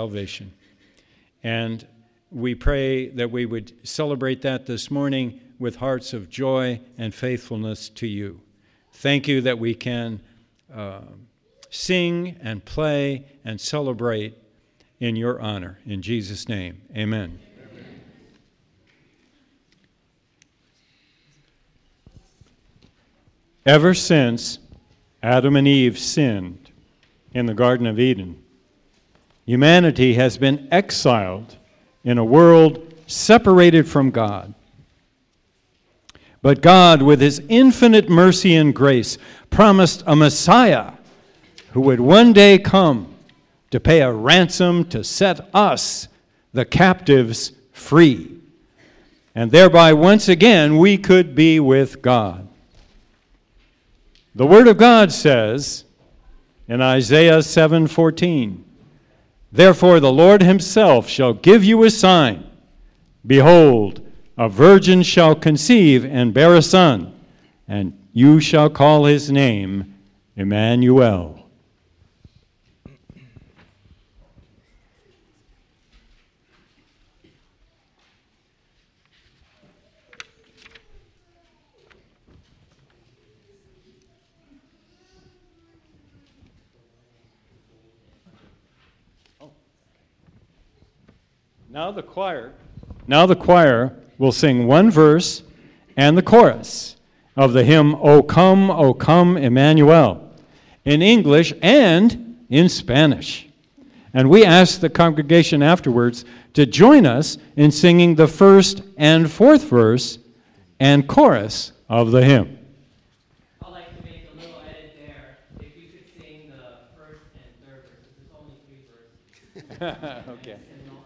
salvation. And we pray that we would celebrate that this morning with hearts of joy and faithfulness to you. Thank you that we can uh, sing and play and celebrate in your honor. In Jesus' name, amen. amen. Ever since Adam and Eve sinned in the Garden of Eden, Humanity has been exiled in a world separated from God. But God, with his infinite mercy and grace, promised a Messiah who would one day come to pay a ransom to set us, the captives, free. And thereby, once again, we could be with God. The Word of God says in Isaiah 7:14, Therefore, the Lord himself shall give you a sign. Behold, a virgin shall conceive and bear a son, and you shall call his name Emmanuel. Now the choir, now the choir will sing one verse and the chorus of the hymn O come, O come Emmanuel in English and in Spanish. And we ask the congregation afterwards to join us in singing the first and fourth verse and chorus of the hymn. I'd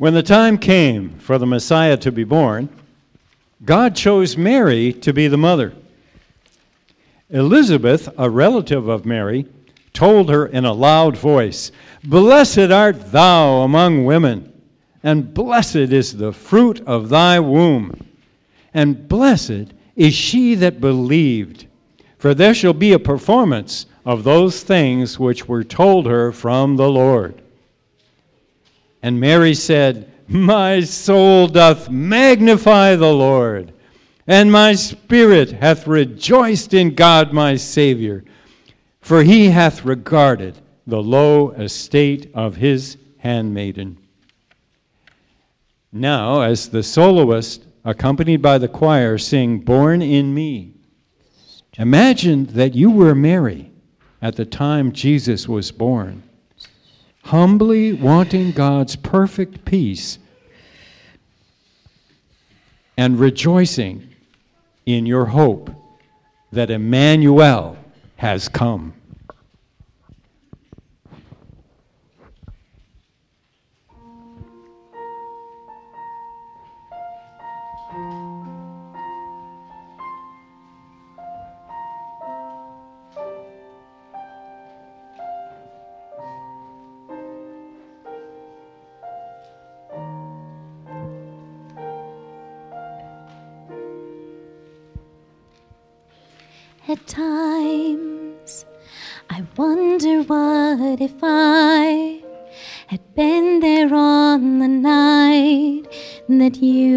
When the time came for the Messiah to be born, God chose Mary to be the mother. Elizabeth, a relative of Mary, told her in a loud voice, Blessed art thou among women, and blessed is the fruit of thy womb, and blessed is she that believed, for there shall be a performance of those things which were told her from the Lord. And Mary said, My soul doth magnify the Lord and my spirit hath rejoiced in God my Savior, for he hath regarded the low estate of his handmaiden. Now, as the soloist, accompanied by the choir, sing Born in Me, imagine that you were Mary at the time Jesus was born, humbly wanting God's perfect peace and rejoicing in your hope that Emmanuel has come. Times, I wonder what if I had been there on the night that you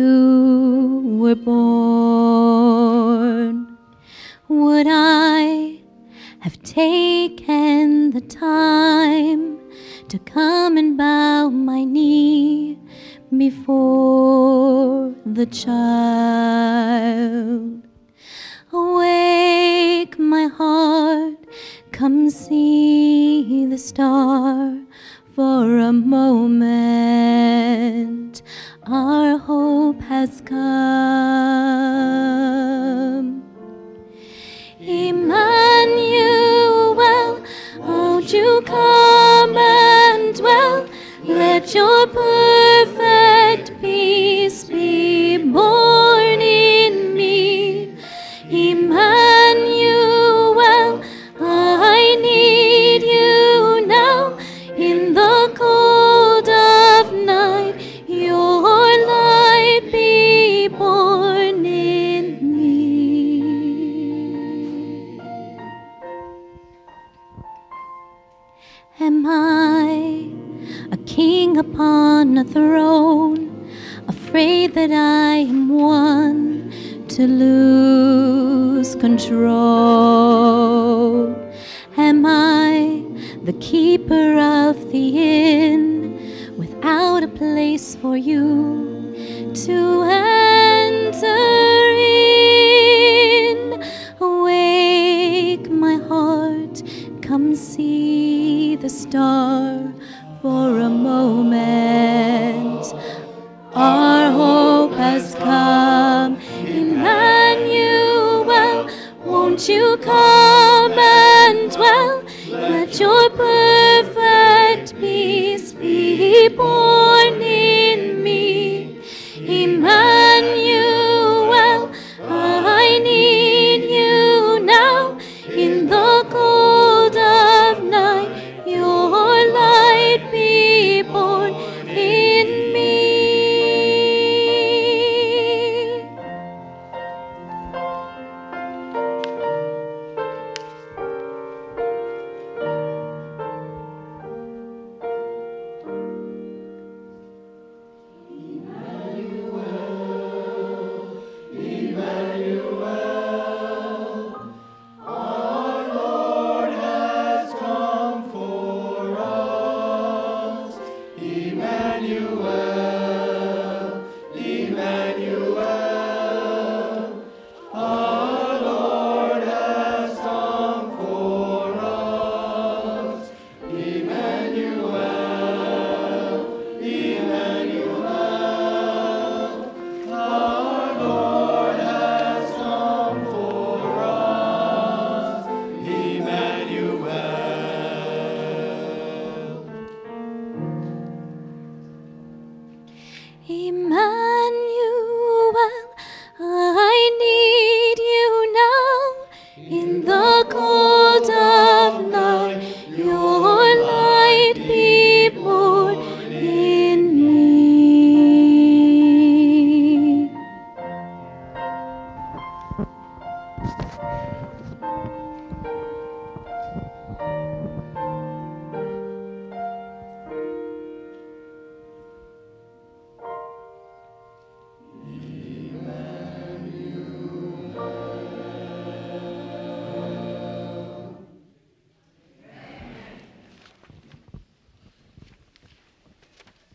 won't you come and dwell? Let your perfect peace be born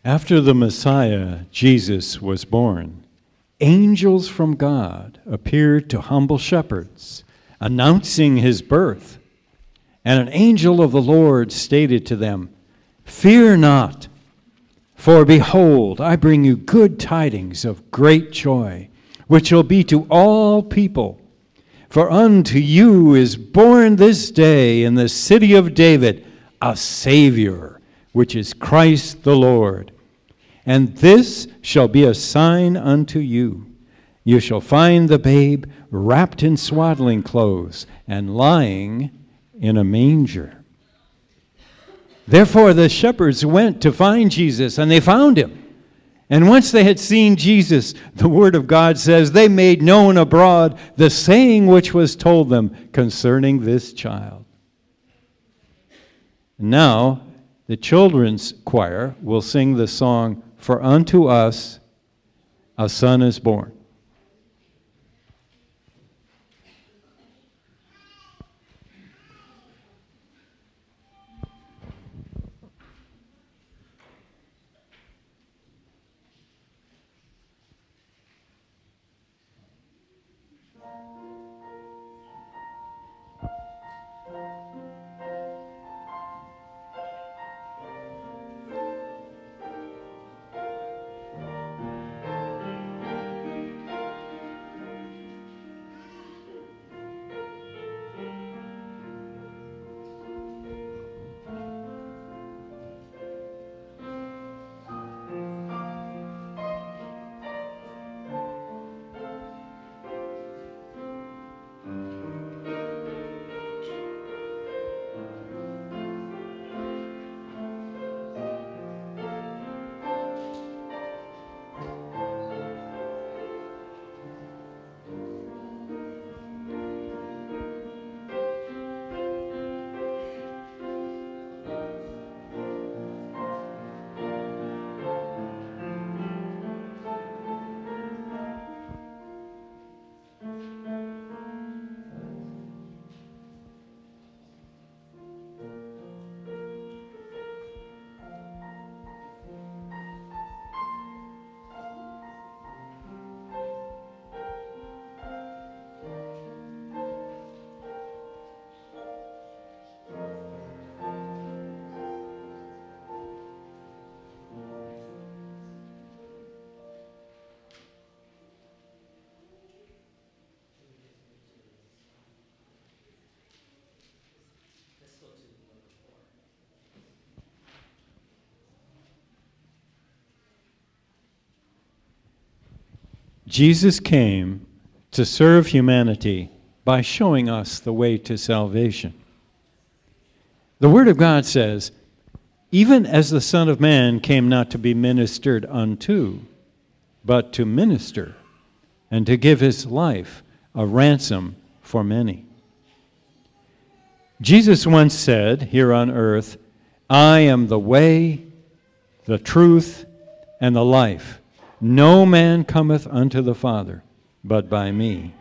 After the Messiah, Jesus, was born, angels from God appeared to humble shepherds, announcing his birth. And an angel of the Lord stated to them, Fear not, for behold, I bring you good tidings of great joy, which shall be to all people. For unto you is born this day in the city of David a Savior, which is Christ the Lord. And this shall be a sign unto you. You shall find the babe wrapped in swaddling clothes and lying in a manger. Therefore, the shepherds went to find Jesus, and they found him. And once they had seen Jesus, the Word of God says, they made known abroad the saying which was told them concerning this child. Now, the children's choir will sing the song, For unto us a son is born. Jesus came to serve humanity by showing us the way to salvation. The Word of God says, even as the Son of Man came not to be ministered unto, but to minister, and to give his life a ransom for many. Jesus once said here on earth, I am the way, the truth, and the life. No man cometh unto the Father but by me.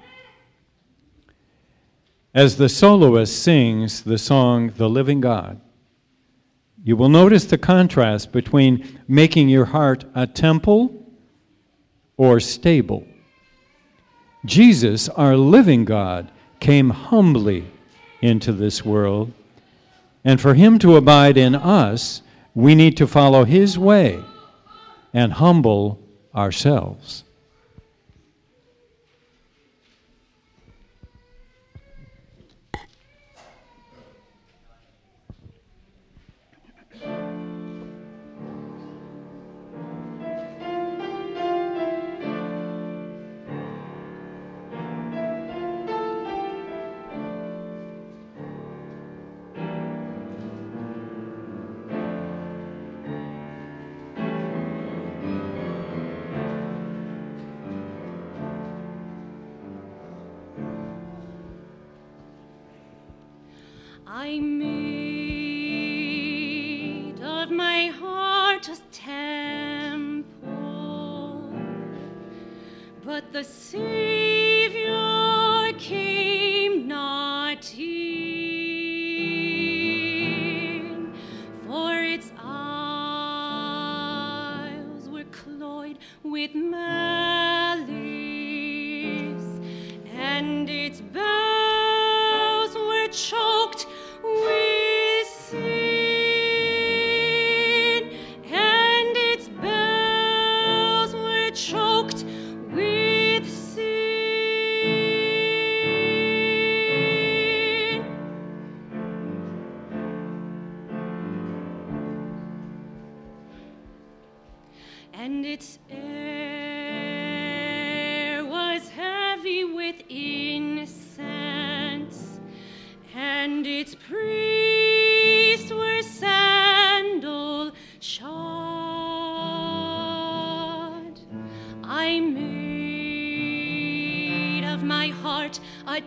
As the soloist sings the song, The Living God, you will notice the contrast between making your heart a temple or stable. Jesus, our living God, came humbly into this world, and for him to abide in us, we need to follow his way and humble ourselves. But the Savior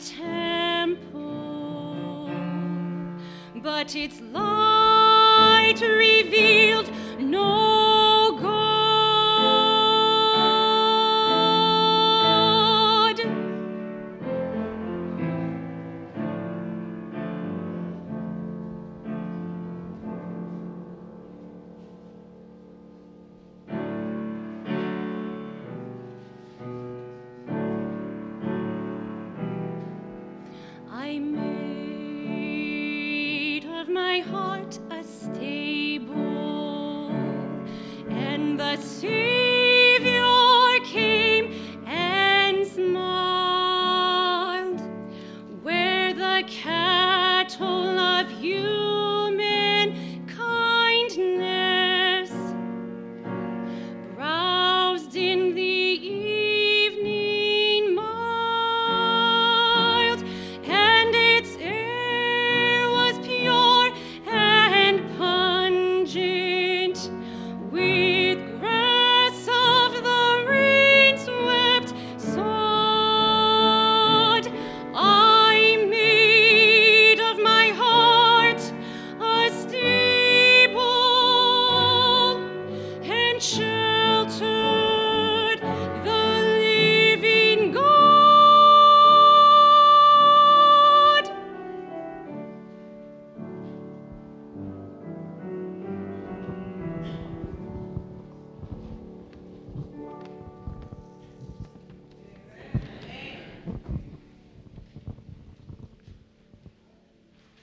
temple, but its light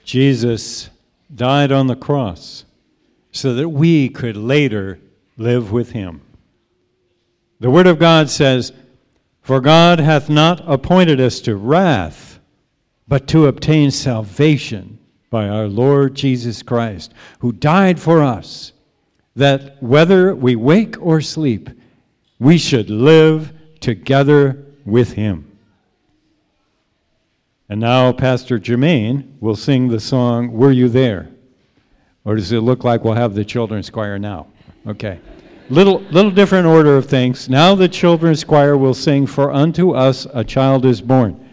Jesus died on the cross so that we could later live with him. The Word of God says, For God hath not appointed us to wrath, but to obtain salvation by our Lord Jesus Christ, who died for us, that whether we wake or sleep, we should live together with him. And now Pastor Jermaine will sing the song, Were You There? Or does it look like we'll have the children's choir now? Okay. Little, little different order of things. Now the children's choir will sing, For unto us a child is born.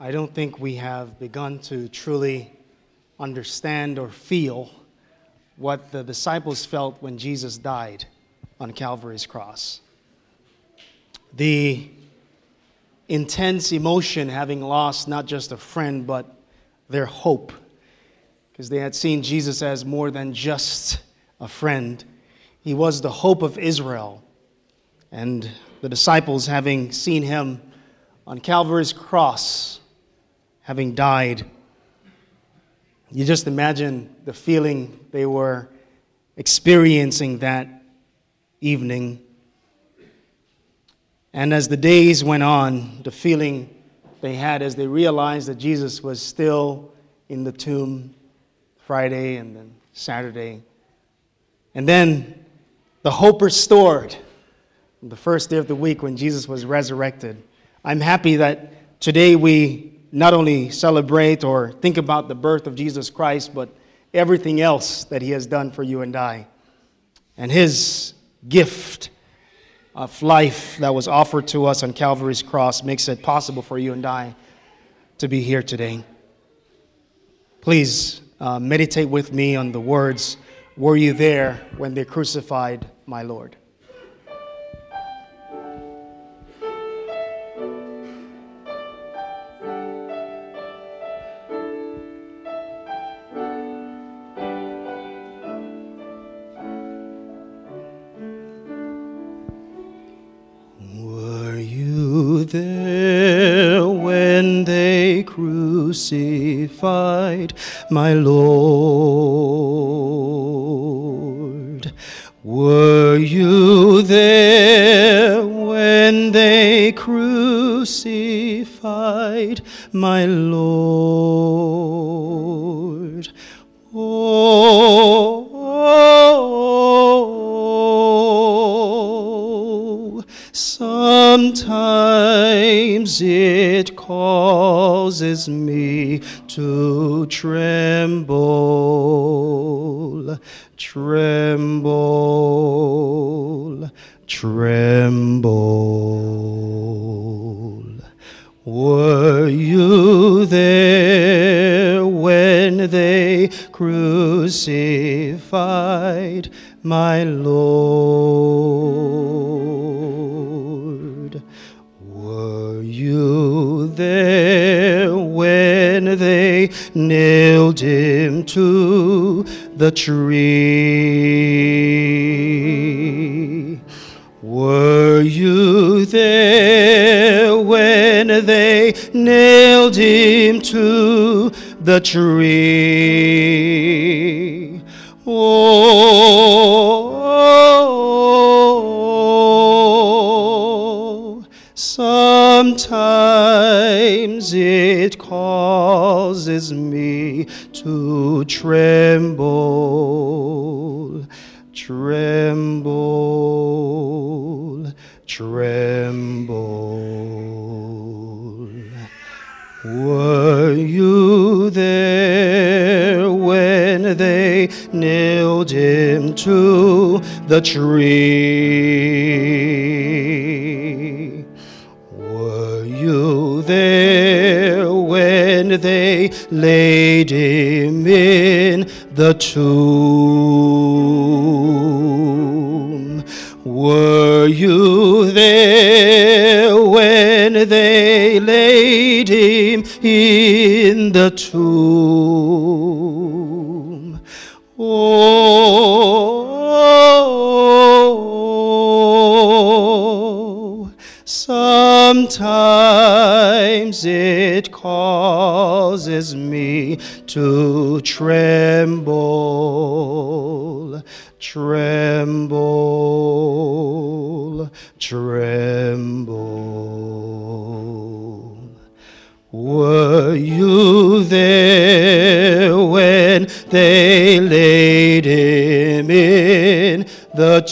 I don't think we have begun to truly understand or feel what the disciples felt when Jesus died on Calvary's cross. The intense emotion having lost not just a friend, but their hope, because they had seen Jesus as more than just a friend. He was the hope of Israel. And the disciples, having seen him on Calvary's cross, having died, you just imagine the feeling they were experiencing that evening. And as the days went on, the feeling they had as they realized that Jesus was still in the tomb Friday and then Saturday. And then the hope restored the first day of the week when Jesus was resurrected. I'm happy that today we not only celebrate or think about the birth of Jesus Christ, but everything else that He has done for you and I. And His gift of life that was offered to us on Calvary's cross makes it possible for you and I to be here today. Please uh, meditate with me on the words Were you there when they crucified my Lord? My Lord? Were you there when they crucified my Lord? Oh, sometimes it causes me crucified my Lord? Were you there when they nailed him to the tree? Were you there when they nailed him to the tree? The tree? Were you there when they laid him in the tomb?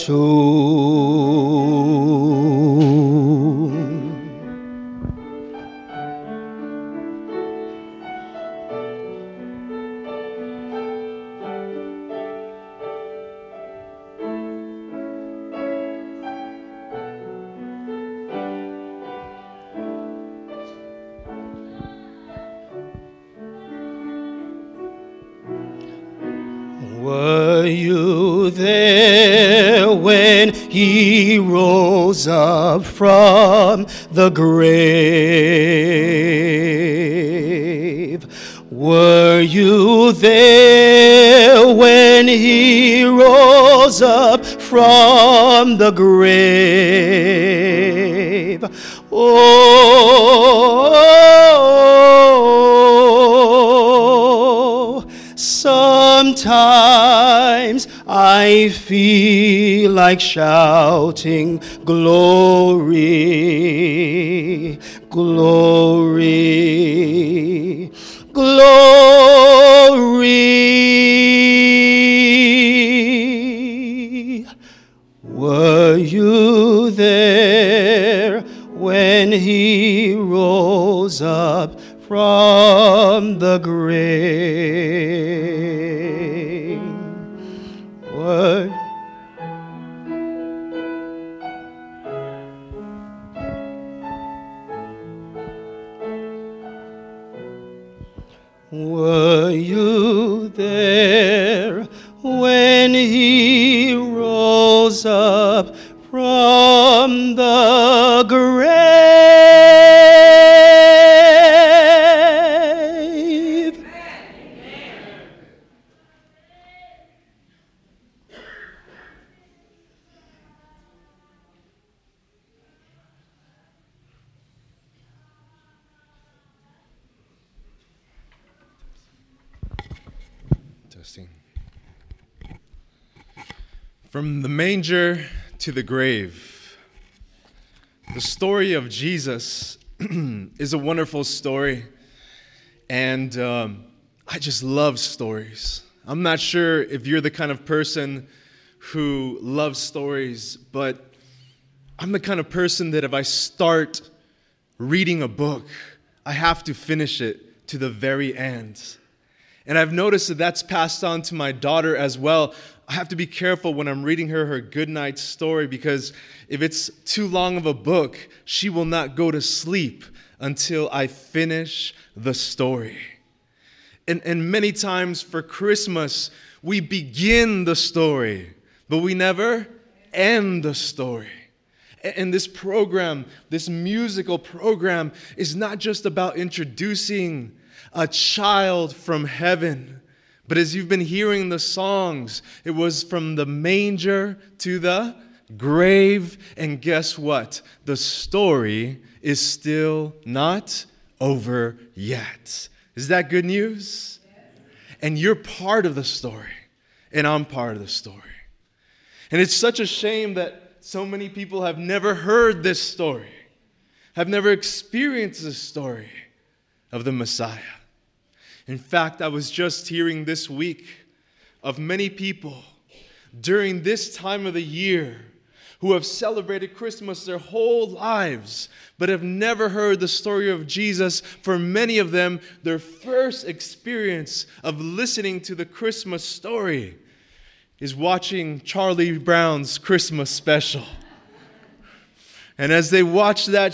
The rose up from the grave? Were you there when he rose up from the grave? Oh, sometimes I feel like shouting, Glory, glory, glory. Were you there when he rose up from the grave? Testing. From the manger to the grave. The story of Jesus is a wonderful story. And um, I just love stories. I'm not sure if you're the kind of person who loves stories, but I'm the kind of person that if I start reading a book, I have to finish it to the very end. And I've noticed that that's passed on to my daughter as well. I have to be careful when I'm reading her her goodnight story because if it's too long of a book, she will not go to sleep until I finish the story. And, and many times for Christmas, we begin the story, but we never end the story. And this program, this musical program, is not just about introducing a child from heaven. But as you've been hearing the songs, it was from the manger to the grave. And guess what? The story is still not over yet. Is that good news? And you're part of the story, and I'm part of the story. And it's such a shame that so many people have never heard this story, have never experienced this story of the Messiah. In fact, I was just hearing this week of many people during this time of the year who have celebrated Christmas their whole lives, but have never heard the story of Jesus. For many of them, their first experience of listening to the Christmas story is watching Charlie Brown's Christmas special. And as they watch that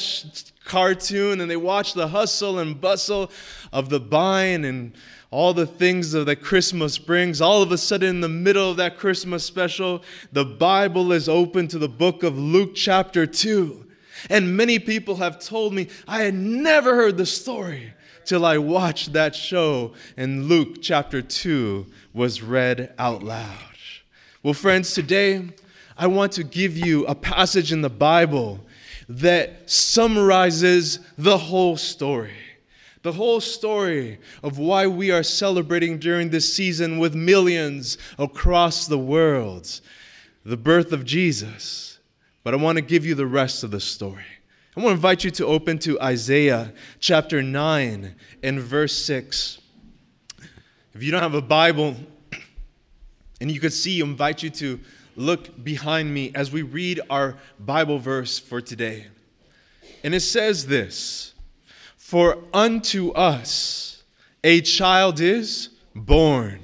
cartoon and they watch the hustle and bustle of the vine and all the things that Christmas brings, all of a sudden in the middle of that Christmas special, the Bible is open to the book of Luke chapter 2. And many people have told me I had never heard the story till I watched that show and Luke chapter 2 was read out loud. Well, friends, today I want to give you a passage in the Bible that summarizes the whole story. The whole story of why we are celebrating during this season with millions across the world the birth of Jesus. But I want to give you the rest of the story. I want to invite you to open to Isaiah chapter 9 and verse 6. If you don't have a Bible, and you could see, I invite you to look behind me as we read our Bible verse for today. And it says this For unto us a child is born,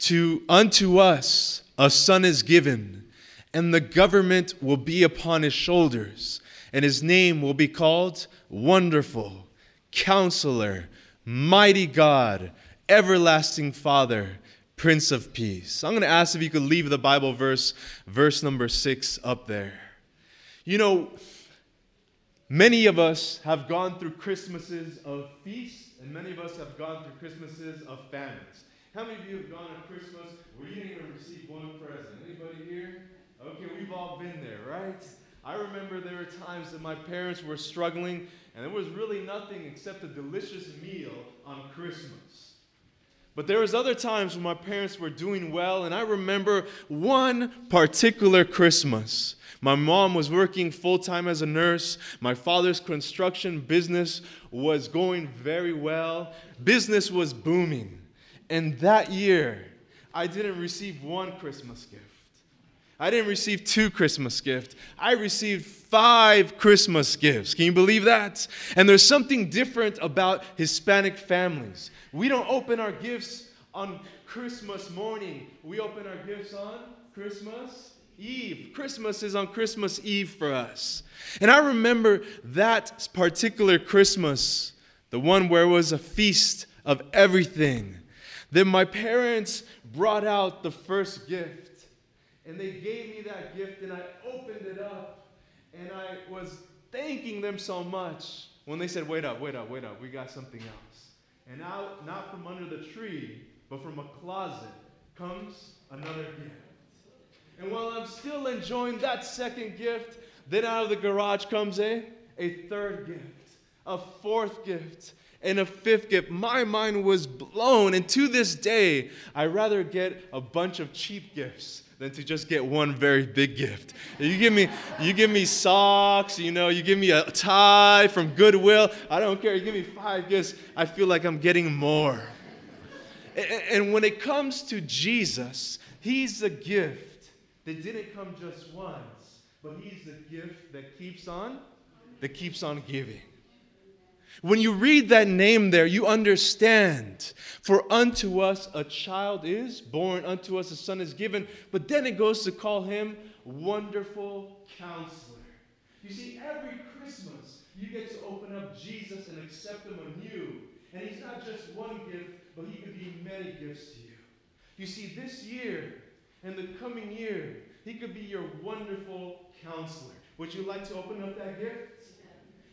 to unto us a son is given, and the government will be upon his shoulders, and his name will be called Wonderful, Counselor, Mighty God, Everlasting Father Prince of Peace. I'm going to ask if you could leave the Bible verse, verse number six, up there. You know, many of us have gone through Christmases of feasts, and many of us have gone through Christmases of famines. How many of you have gone to Christmas where you didn't even receive one present? Anybody here? Okay, we've all been there, right? I remember there were times that my parents were struggling, and there was really nothing except a delicious meal on Christmas. But there was other times when my parents were doing well, and I remember one particular Christmas. My mom was working full time as a nurse. My father's construction business was going very well. Business was booming. And that year, I didn't receive one Christmas gift. I didn't receive two Christmas gifts. I received five Christmas gifts. Can you believe that? And there's something different about Hispanic families. We don't open our gifts on Christmas morning, we open our gifts on Christmas Eve. Christmas is on Christmas Eve for us. And I remember that particular Christmas, the one where it was a feast of everything. Then my parents brought out the first gift. And they gave me that gift, and I opened it up, and I was thanking them so much when they said, Wait up, wait up, wait up, we got something else. And out, not from under the tree, but from a closet, comes another gift. And while I'm still enjoying that second gift, then out of the garage comes a, a third gift, a fourth gift, and a fifth gift. My mind was blown. And to this day, I rather get a bunch of cheap gifts than to just get one very big gift. You give me, you give me socks, you know, you give me a tie from Goodwill. I don't care. You give me five gifts. I feel like I'm getting more. And when it comes to Jesus, He's a gift that didn't come just once, but He's the gift that keeps on, that keeps on giving. When you read that name there, you understand. For unto us a child is born, unto us a son is given. But then it goes to call him Wonderful Counselor. You see, every Christmas you get to open up Jesus and accept him anew. And he's not just one gift, but he could be many gifts to you. You see, this year and the coming year, he could be your wonderful counselor. Would you like to open up that gift?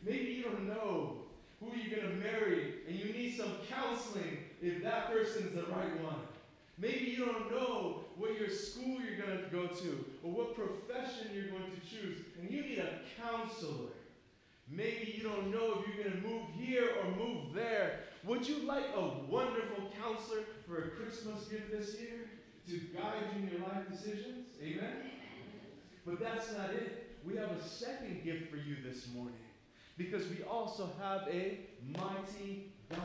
Maybe you don't know who you're going to marry, and you need some counseling if that person's the right one. Maybe you don't know what your school you're going to go to or what profession you're going to choose, and you need a counselor. Maybe you don't know if you're going to move here or move there. Would you like a wonderful counselor for a Christmas gift this year to guide you in your life decisions? Amen? But that's not it. We have a second gift for you this morning because we also have a mighty God.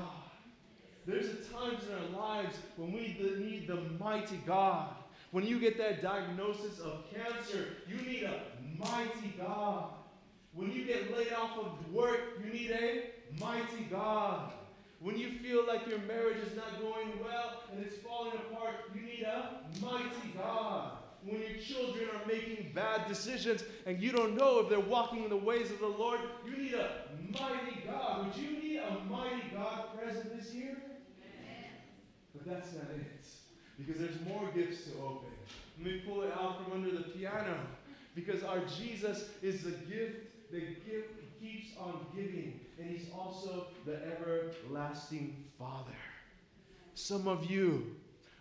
There's times in our lives when we need the mighty God. When you get that diagnosis of cancer, you need a mighty God. When you get laid off of work, you need a mighty God. When you feel like your marriage is not going well and it's falling apart, you need a mighty God when your children are making bad decisions and you don't know if they're walking in the ways of the Lord, you need a mighty God. Would you need a mighty God present this year? But that's not it. Because there's more gifts to open. Let me pull it out from under the piano. Because our Jesus is the gift that keeps on giving. And he's also the everlasting Father. Some of you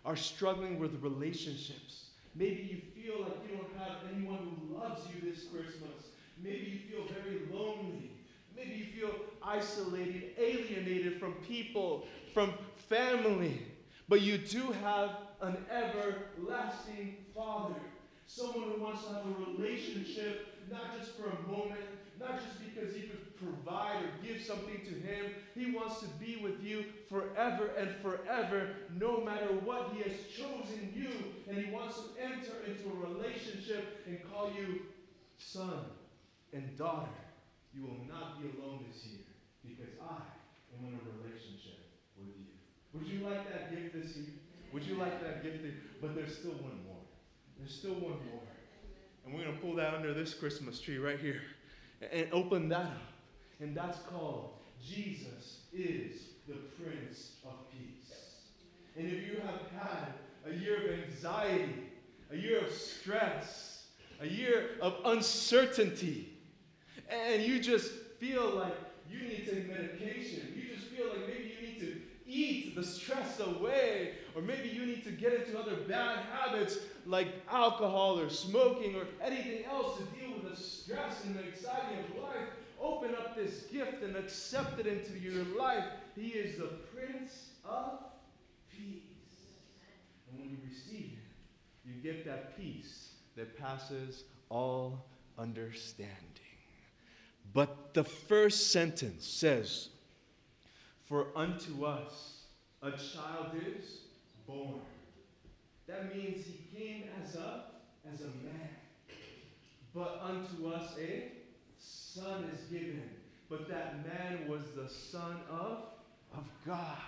are struggling with relationships. Maybe you feel like you don't have anyone who loves you this Christmas. Maybe you feel very lonely. Maybe you feel isolated, alienated from people, from family. But you do have an everlasting Father. Someone who wants to have a relationship, not just for a moment, not just because you could provide or give something to Him. He wants to be with you forever and forever, no matter what. He has chosen you, and He wants to enter into a relationship and call you son and daughter. You will not be alone this year because I am in a relationship with you. Would you like that gift this year? Would you like that gift? But there's still one more. There's still one more. And we're going to pull that under this Christmas tree right here and open that up. And that's called Jesus is the Prince of Peace. And if you have had a year of anxiety, a year of stress, a year of uncertainty. And you just feel like you need to take medication. You just feel like maybe you need to eat the stress away, or maybe you need to get into other bad habits like alcohol or smoking or anything else to deal with the stress and the anxiety of life. Open up this gift and accept it into your life. He is the Prince of Peace. And when you receive it, you get that peace that passes all understanding. But the first sentence says, For unto us a child is born. That means he came as a, as a man. But unto us a son is given. But that man was the son of, of God.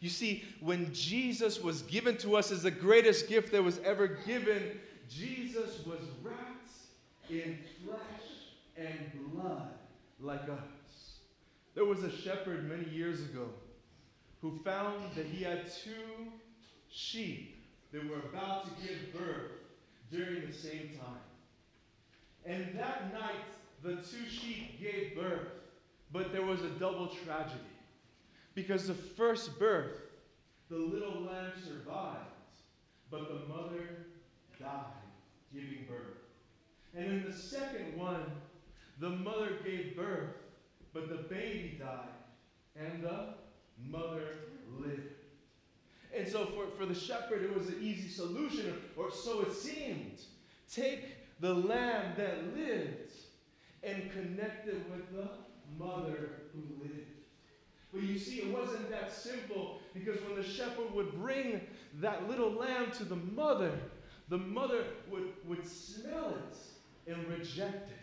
You see, when Jesus was given to us as the greatest gift that was ever given, Jesus was wrapped in flesh and blood like us. There was a shepherd many years ago who found that he had two sheep that were about to give birth during the same time. And that night, the two sheep gave birth, but there was a double tragedy. Because the first birth, the little lamb survived, but the mother died giving birth. And in the second one, the mother gave birth, but the baby died, and the mother lived. And so for, for the shepherd, it was an easy solution, or so it seemed. Take the lamb that lived and connect it with the mother who lived. But you see, it wasn't that simple because when the shepherd would bring that little lamb to the mother, the mother would, would smell it and reject it.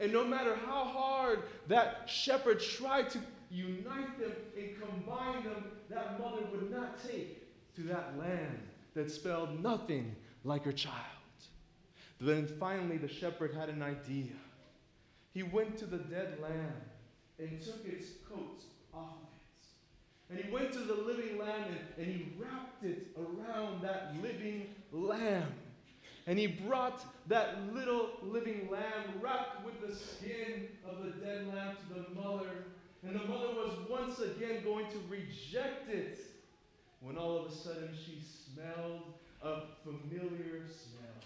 And no matter how hard that shepherd tried to unite them and combine them, that mother would not take to that lamb that spelled nothing like her child. Then finally, the shepherd had an idea. He went to the dead lamb and took its coat off of it. And he went to the living lamb and, and he wrapped it around that living lamb. And he brought that little living lamb wrapped with the skin of the dead lamb to the mother. And the mother was once again going to reject it when all of a sudden she smelled a familiar smell.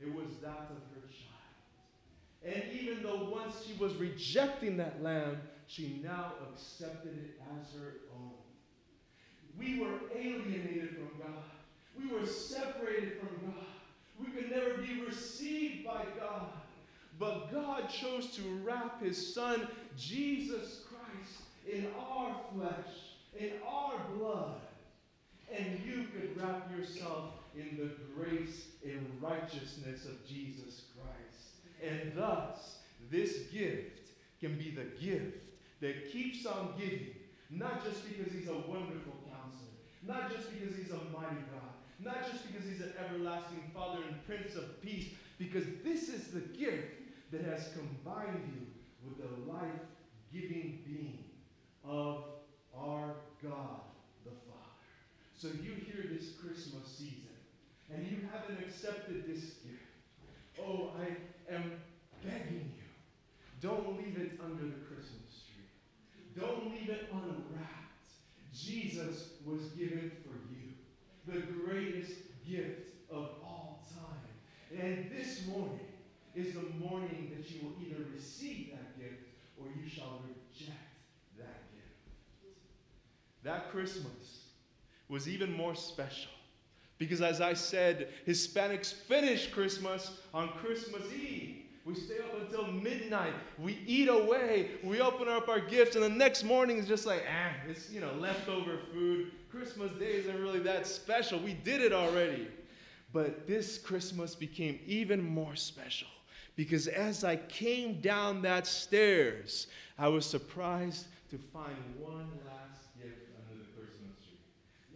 It was that of her child. And even though once she was rejecting that lamb, she now accepted it as her own. We were alienated from God. We were separated from God. We could never be received by God. But God chose to wrap his son, Jesus Christ, in our flesh, in our blood. And you could wrap yourself in the grace and righteousness of Jesus Christ. And thus, this gift can be the gift that keeps on giving, not just because he's a wonderful counselor, not just because he's a mighty God, not just because he's an everlasting Father and Prince of Peace, because this is the gift that has combined you with the life giving being of our God the Father. So you hear this Christmas season and you haven't accepted this gift. Oh, I am begging you. Don't leave it under the Christmas tree. Don't leave it unwrapped. Jesus was given for you, the greatest gift of all time. And this morning is the morning that you will either receive that gift or you shall reject that gift. That Christmas was even more special because, as I said, Hispanics finish Christmas on Christmas Eve. We stay up until midnight. We eat away. We open up our gifts, and the next morning is just like, ah, it's you know leftover food. Christmas Day isn't really that special. We did it already. But this Christmas became even more special because as I came down that stairs, I was surprised to find one last gift under the Christmas tree.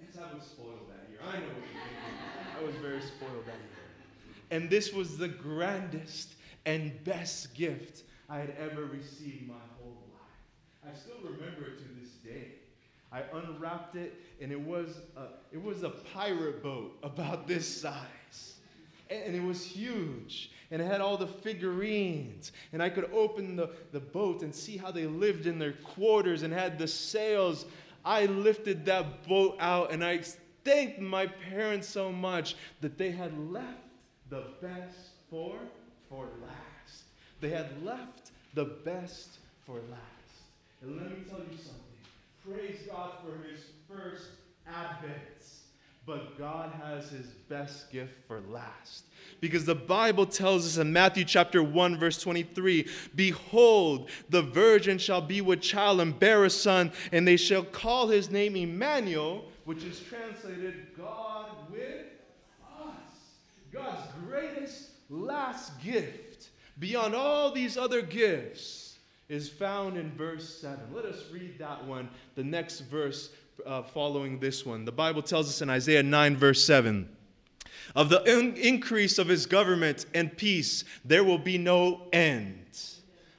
Yes, I was spoiled that year. I know what you're thinking. I was very spoiled that year. And this was the grandest and best gift I had ever received my whole life. I still remember it to this day. I unwrapped it, and it was a, it was a pirate boat about this size. And, it was huge. And it had all the figurines. And I could open the, the boat and see how they lived in their quarters and had the sails. I lifted that boat out and I thanked my parents so much that they had left the best for for last. They had left the best for last. And let me tell you something. Praise God for his first advent. But God has his best gift for last. Because the Bible tells us in Matthew chapter 1, verse 23 Behold, the virgin shall be with child and bear a son, and they shall call his name Emmanuel, which is translated God with us. God's greatest last gift, beyond all these other gifts, is found in verse 7. Let us read that one, the next verse uh, following this one. The Bible tells us in Isaiah 9, verse 7 Of the in- increase of his government and peace, there will be no end.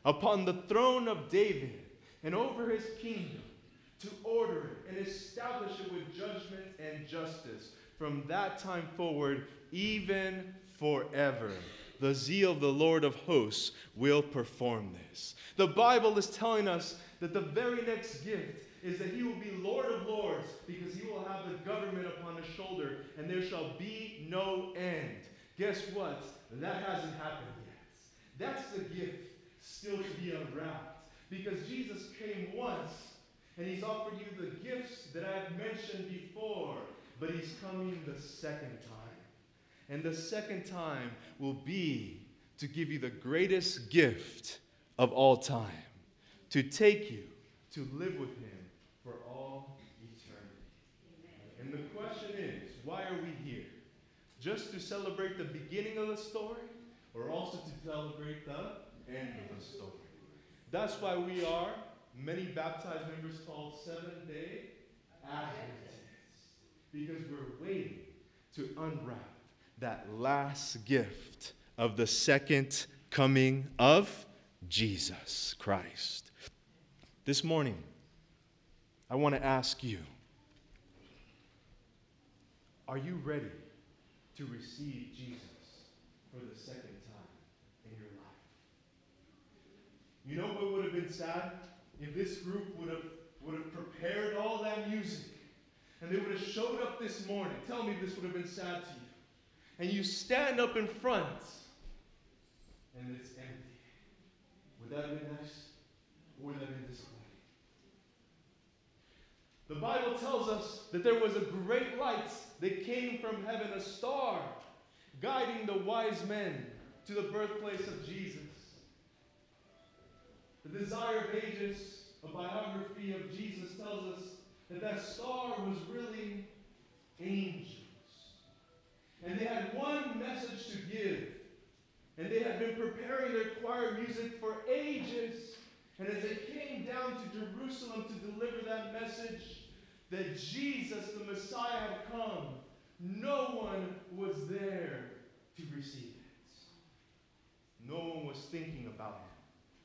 Upon the throne of David and over his kingdom, to order it and establish it with judgment and justice from that time forward, even forever. The zeal of the Lord of hosts will perform this. The Bible is telling us that the very next gift is that he will be Lord of lords because he will have the government upon his shoulder and there shall be no end. Guess what? That hasn't happened yet. That's the gift still to be unwrapped because Jesus came once and he's offered you the gifts that I've mentioned before, but he's coming the second time. And the second time will be to give you the greatest gift of all time, to take you to live with him for all eternity. And the question is, why are we here? Just to celebrate the beginning of the story, or also to celebrate the end of the story? That's why we are, many baptized members called seven day Adventists, because we're waiting to unwrap that last gift of the second coming of Jesus Christ. This morning, I want to ask you Are you ready to receive Jesus for the second time in your life? You know what would have been sad? If this group would have, would have prepared all that music and they would have showed up this morning. Tell me this would have been sad to you and you stand up in front and it's empty. Would that have been nice? Or would that have been disappointing? The Bible tells us that there was a great light that came from heaven, a star, guiding the wise men to the birthplace of Jesus. The Desire of Ages, a biography of Jesus, tells us that that star was really angels. And they had one message to give. And they had been preparing their choir music for ages. And as they came down to Jerusalem to deliver that message that Jesus, the Messiah, had come, no one was there to receive it. No one was thinking about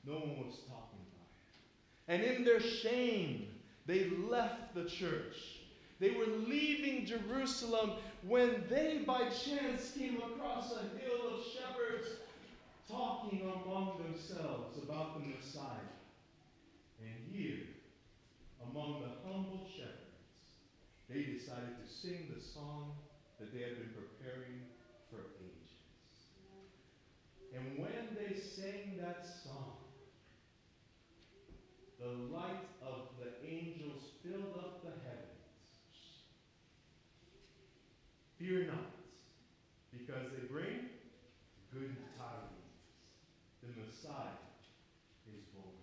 him. No one was talking about him. And in their shame, they left the church. They were leaving Jerusalem when they by chance came across a hill of shepherds talking among themselves about the Messiah. And here, among the humble shepherds, they decided to sing the song that they had been preparing for ages. And when they sang that song, the light of the angels filled up the heavens Fear not, because they bring good tidings. The Messiah is born.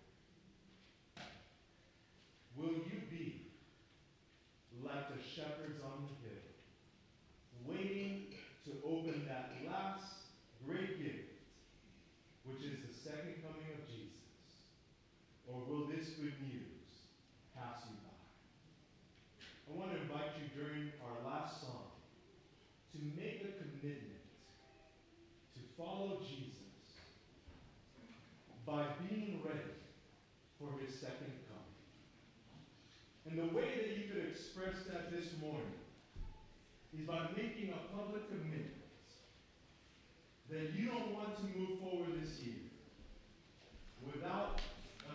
Will you be like the shepherds on the hill, waiting to open that last great gift, which is the second coming of Jesus? Or will this good news pass you by? I want to invite you during our last song to make a commitment to follow Jesus by being ready for his second coming. And the way that you could express that this morning is by making a public commitment that you don't want to move forward this year without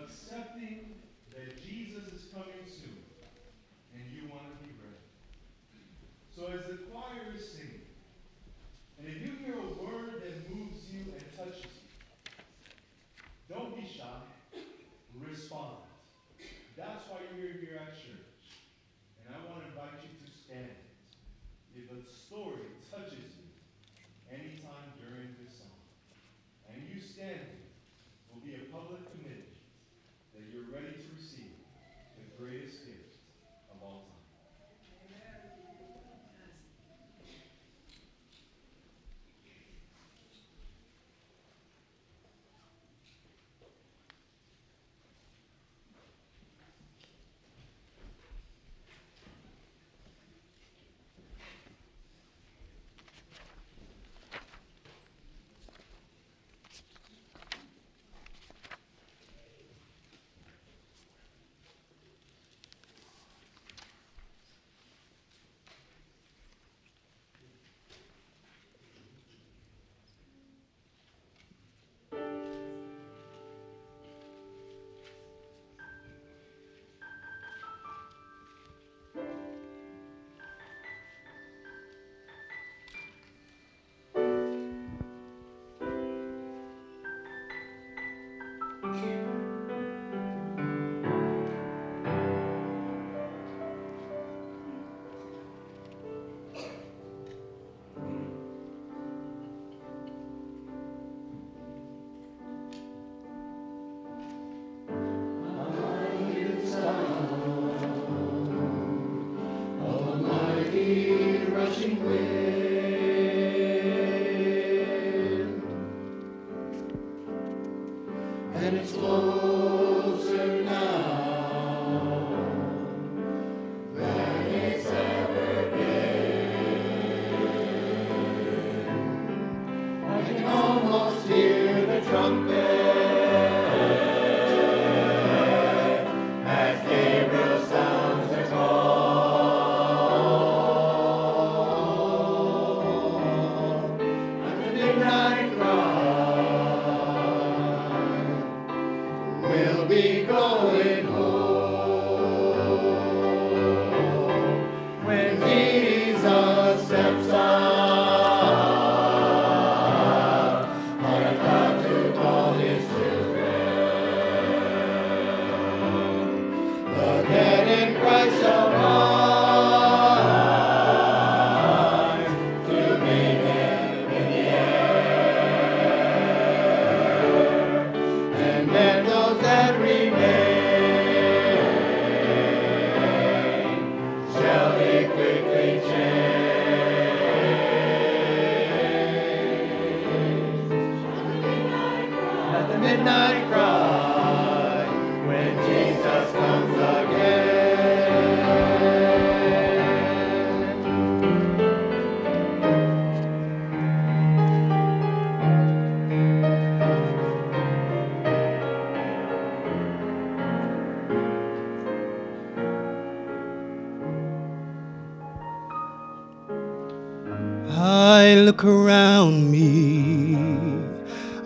accepting that Jesus is coming soon and you want to be ready. So as the choir is singing,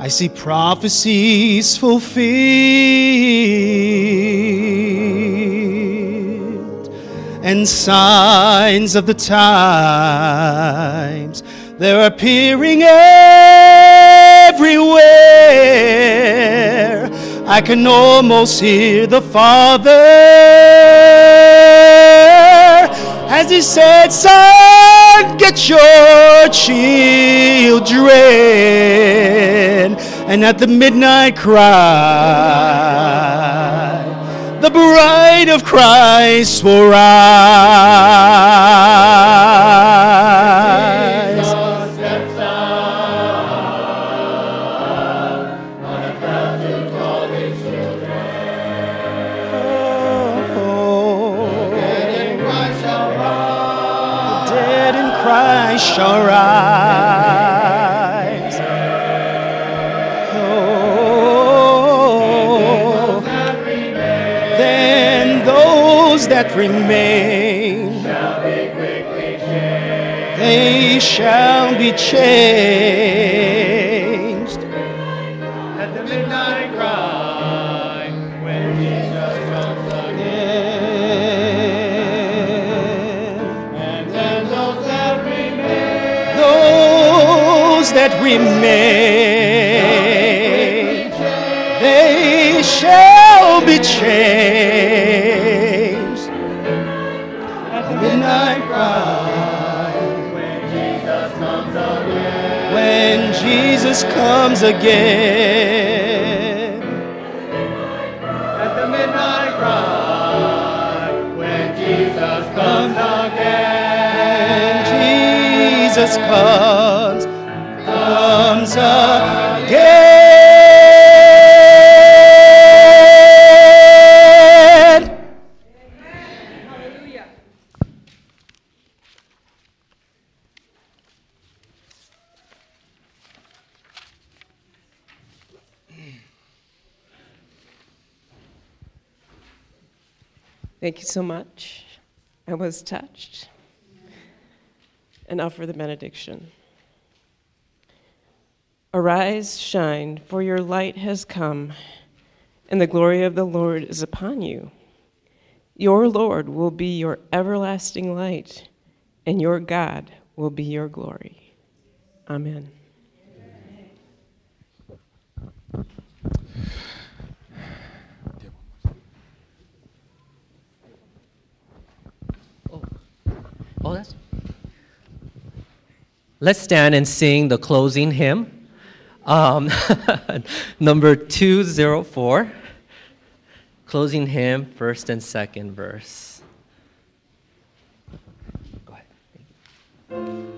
I see prophecies fulfilled and signs of the times. They're appearing everywhere. I can almost hear the Father as he said, Son, get your children. And at the midnight cry, the bride of Christ will oh, rise. Jesus steps That remain then those that remain, they shall be changed. At the midnight cry, when Jesus comes again. And then those that remain, Those that remain, Jesus comes again. At the midnight cry, when Jesus comes again. When Jesus comes Thank you so much. I was touched. And now for the benediction. Arise, shine, for your light has come, and the glory of the Lord is upon you. Your Lord will be your everlasting light, and your God will be your glory. Amen. Let's stand and sing the closing hymn, um, number 204. Closing hymn, first and second verse. Go ahead.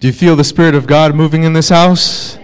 Do you feel the Spirit of God moving in this house?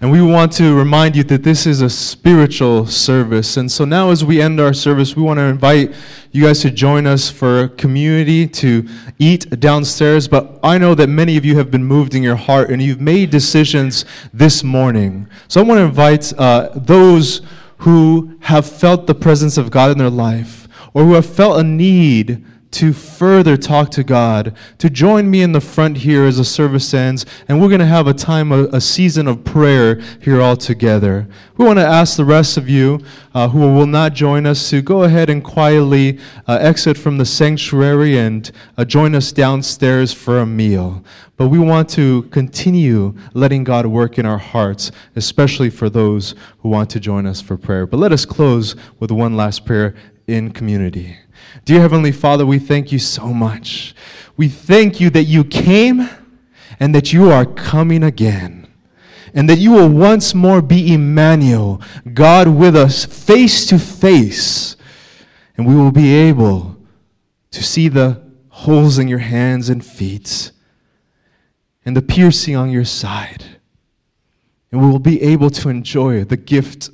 And we want to remind you that this is a spiritual service. And so now, as we end our service, we want to invite you guys to join us for community to eat downstairs. But I know that many of you have been moved in your heart and you've made decisions this morning. So I want to invite uh, those who have felt the presence of God in their life or who have felt a need to further talk to God, to join me in the front here as the service ends, and we're going to have a time, a, a season of prayer here all together. We want to ask the rest of you uh, who will not join us to go ahead and quietly uh, exit from the sanctuary and uh, join us downstairs for a meal. But we want to continue letting God work in our hearts, especially for those who want to join us for prayer. But let us close with one last prayer in community. Dear Heavenly Father, we thank you so much. We thank you that you came and that you are coming again. And that you will once more be Emmanuel, God with us, face to face. And we will be able to see the holes in your hands and feet and the piercing on your side. And we will be able to enjoy the gift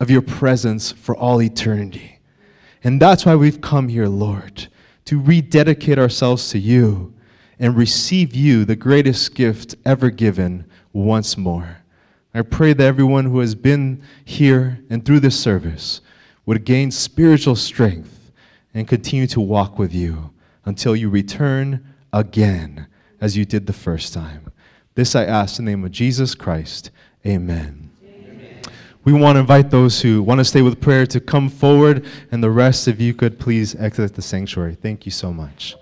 of your presence for all eternity. And that's why we've come here, Lord, to rededicate ourselves to you and receive you, the greatest gift ever given, once more. I pray that everyone who has been here and through this service would gain spiritual strength and continue to walk with you until you return again as you did the first time. This I ask in the name of Jesus Christ. Amen. We want to invite those who want to stay with prayer to come forward, and the rest, if you could please exit the sanctuary. Thank you so much.